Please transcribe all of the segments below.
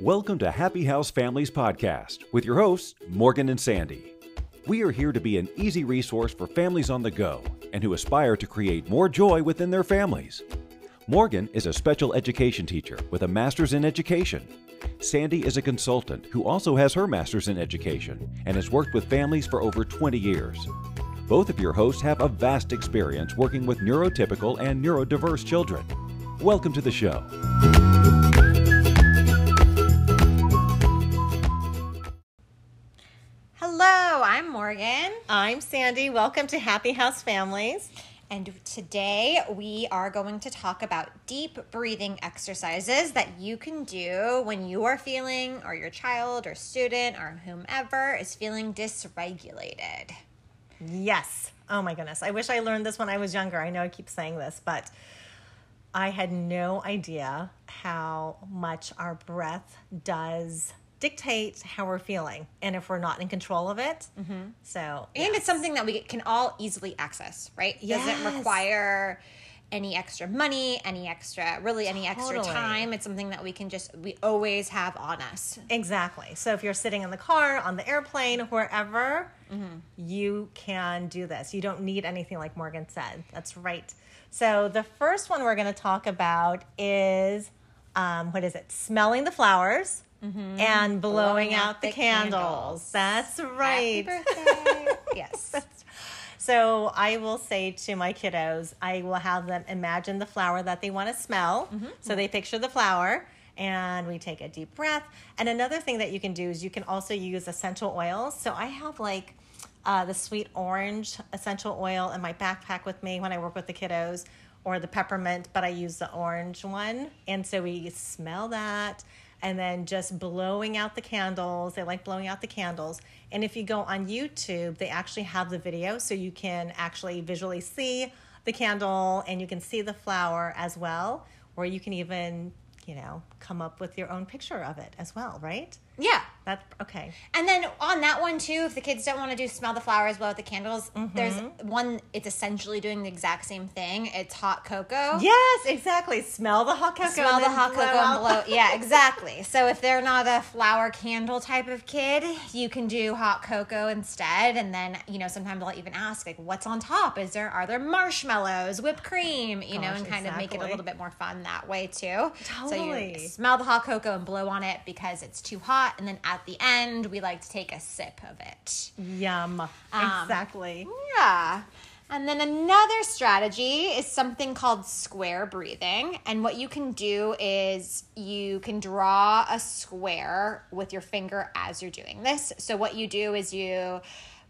Welcome to Happy House Families Podcast with your hosts, Morgan and Sandy. We are here to be an easy resource for families on the go and who aspire to create more joy within their families. Morgan is a special education teacher with a master's in education. Sandy is a consultant who also has her master's in education and has worked with families for over 20 years. Both of your hosts have a vast experience working with neurotypical and neurodiverse children. Welcome to the show. Morgan, I'm Sandy. Welcome to Happy House Families. and today we are going to talk about deep breathing exercises that you can do when you are feeling, or your child, or student, or whomever is feeling dysregulated. Yes. Oh my goodness. I wish I learned this when I was younger. I know I keep saying this, but I had no idea how much our breath does dictate how we're feeling and if we're not in control of it. Mm-hmm. So, And it's something that we can all easily access, right? It Yes. doesn't require any extra money, any extra, really any extra time. It's something that we can just, we always have on us. Exactly. So if you're sitting in the car, on the airplane, wherever, Mm-hmm. you can do this. You don't need anything like Morgan said. That's right. So the first one we're going to talk about is um, what is it? Smelling the flowers and blowing, out, the, candles. That's right. Happy birthday. yes. So I will say to my kiddos, I will have them imagine the flower that they want to smell. So they picture the flower and we take a deep breath. And another thing that you can do is you can also use essential oils. So I have like uh, the sweet orange essential oil in my backpack with me when I work with the kiddos or the peppermint, but I use the orange one. And so we smell that and then just blowing out the candles. They like blowing out the candles. And if you go on YouTube, they actually have the video so you can actually visually see the candle and you can see the flower as well. Or you can even, you know, come up with your own picture of it as well, right? Yeah. That's okay. And then on that one too, if the kids don't want to do smell the flowers, blow out the candles, mm-hmm. there's one. It's essentially doing the exact same thing. It's hot cocoa. Yes, exactly. Smell the hot cocoa. Smell the hot cocoa out- and blow. Yeah, exactly. So if they're not a flower candle type of kid, you can do hot cocoa instead. And then you know sometimes I'll even ask like, what's on top? Is there are there marshmallows, whipped cream? You know, and kind of make it a little bit more fun that way too. Totally. So you smell the hot cocoa and blow on it because it's too hot, and then at the end we like to take a sip of it. Yum. Um, exactly. Yeah. And then another strategy is something called square breathing. And what you can do is you can draw a square with your finger as you're doing this. So, what you do is you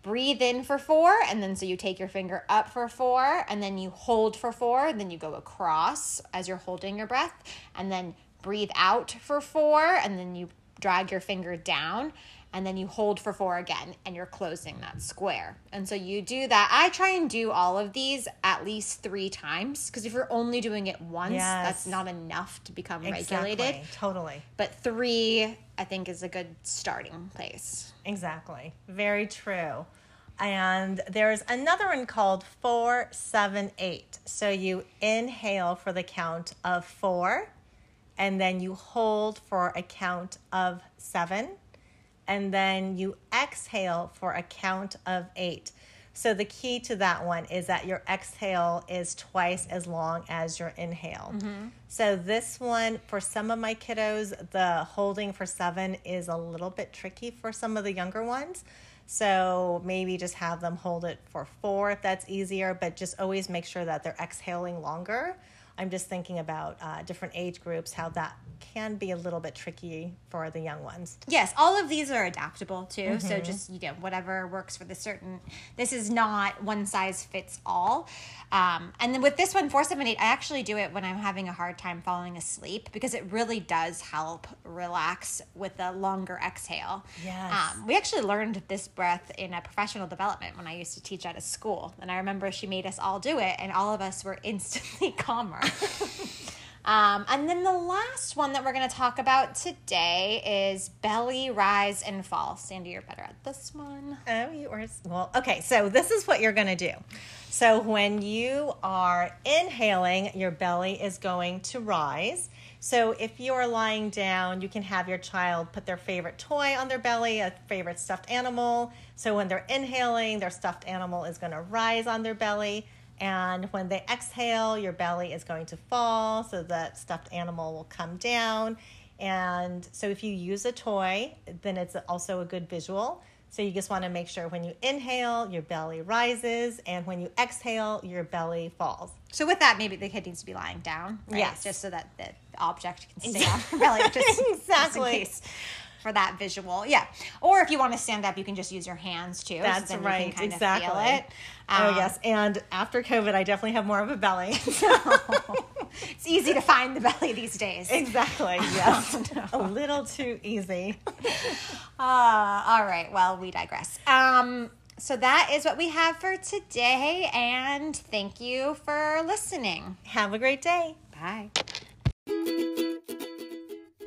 breathe in for four, and then so you take your finger up for four, and then you hold for four, and then you go across as you're holding your breath, and then breathe out for four, and then you drag your finger down and then you hold for four again and you're closing that square. And so you do that. I try and do all of these at least three times because if you're only doing it once, Yes. that's not enough to become regulated. Totally. But three, I think, is a good starting place. Exactly. Very true. And there's another one called 478. So you inhale for the count of four, and then you hold for a count of seven, and then you exhale for a count of eight. So the key to that one is that your exhale is twice as long as your inhale. Mm-hmm. So this one for some of my kiddos, the holding for 7 is a little bit tricky for some of the younger ones. So maybe just have them hold it for 4 if that's easier, but just always make sure that they're exhaling longer. I'm just thinking about uh, different age groups, how that can be a little bit tricky for the young ones. Yes, all of these are adaptable too. So just you know whatever works for the certain. This is not one size fits all. Um, and then with this one, four seven eight, I actually do it when I'm having a hard time falling asleep because it really does help relax with a longer exhale. Yes. Um, we actually learned this breath in a professional development when I used to teach at a school, and I remember she made us all do it, and all of us were instantly calmer. Um, and then the last one that we're going to talk about today is belly rise and fall. Sandy, you're better at this one. Oh, you are well. Okay, so this is what you're going to do. So when you are inhaling, your belly is going to rise. So if you're lying down, you can have your child put their favorite toy on their belly, a favorite stuffed animal. So when they're inhaling, their stuffed animal is going to rise on their belly. And when they exhale, your belly is going to fall, so that stuffed animal will come down. And so if you use a toy, then it's also a good visual. So you just want to make sure when you inhale, your belly rises, and when you exhale, your belly falls. So with that, maybe the kid needs to be lying down. Right? Yes. Just so that the object can stay on her belly. Just, just Exactly. case for that visual. Yeah. Or if you want to stand up, you can just use your hands too. so That's then right, You can kind exactly. Of feel it. oh Um, yes, and after COVID, I definitely have more of a belly. It's easy to find the belly these days. exactly. Yes. A little too easy. Uh, all right. Well, we digress. Um, so that is what we have for today, and thank you for listening. Have a great day. Bye.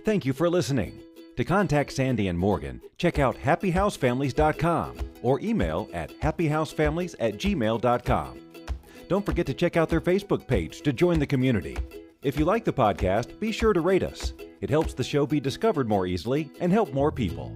Thank you for listening. To contact Sandy and Morgan, check out happyhousefamilies.com or email at happyhousefamilies at gmail.com. Don't forget to check out their Facebook page to join the community. If you like the podcast, be sure to rate us. It helps the show be discovered more easily and help more people.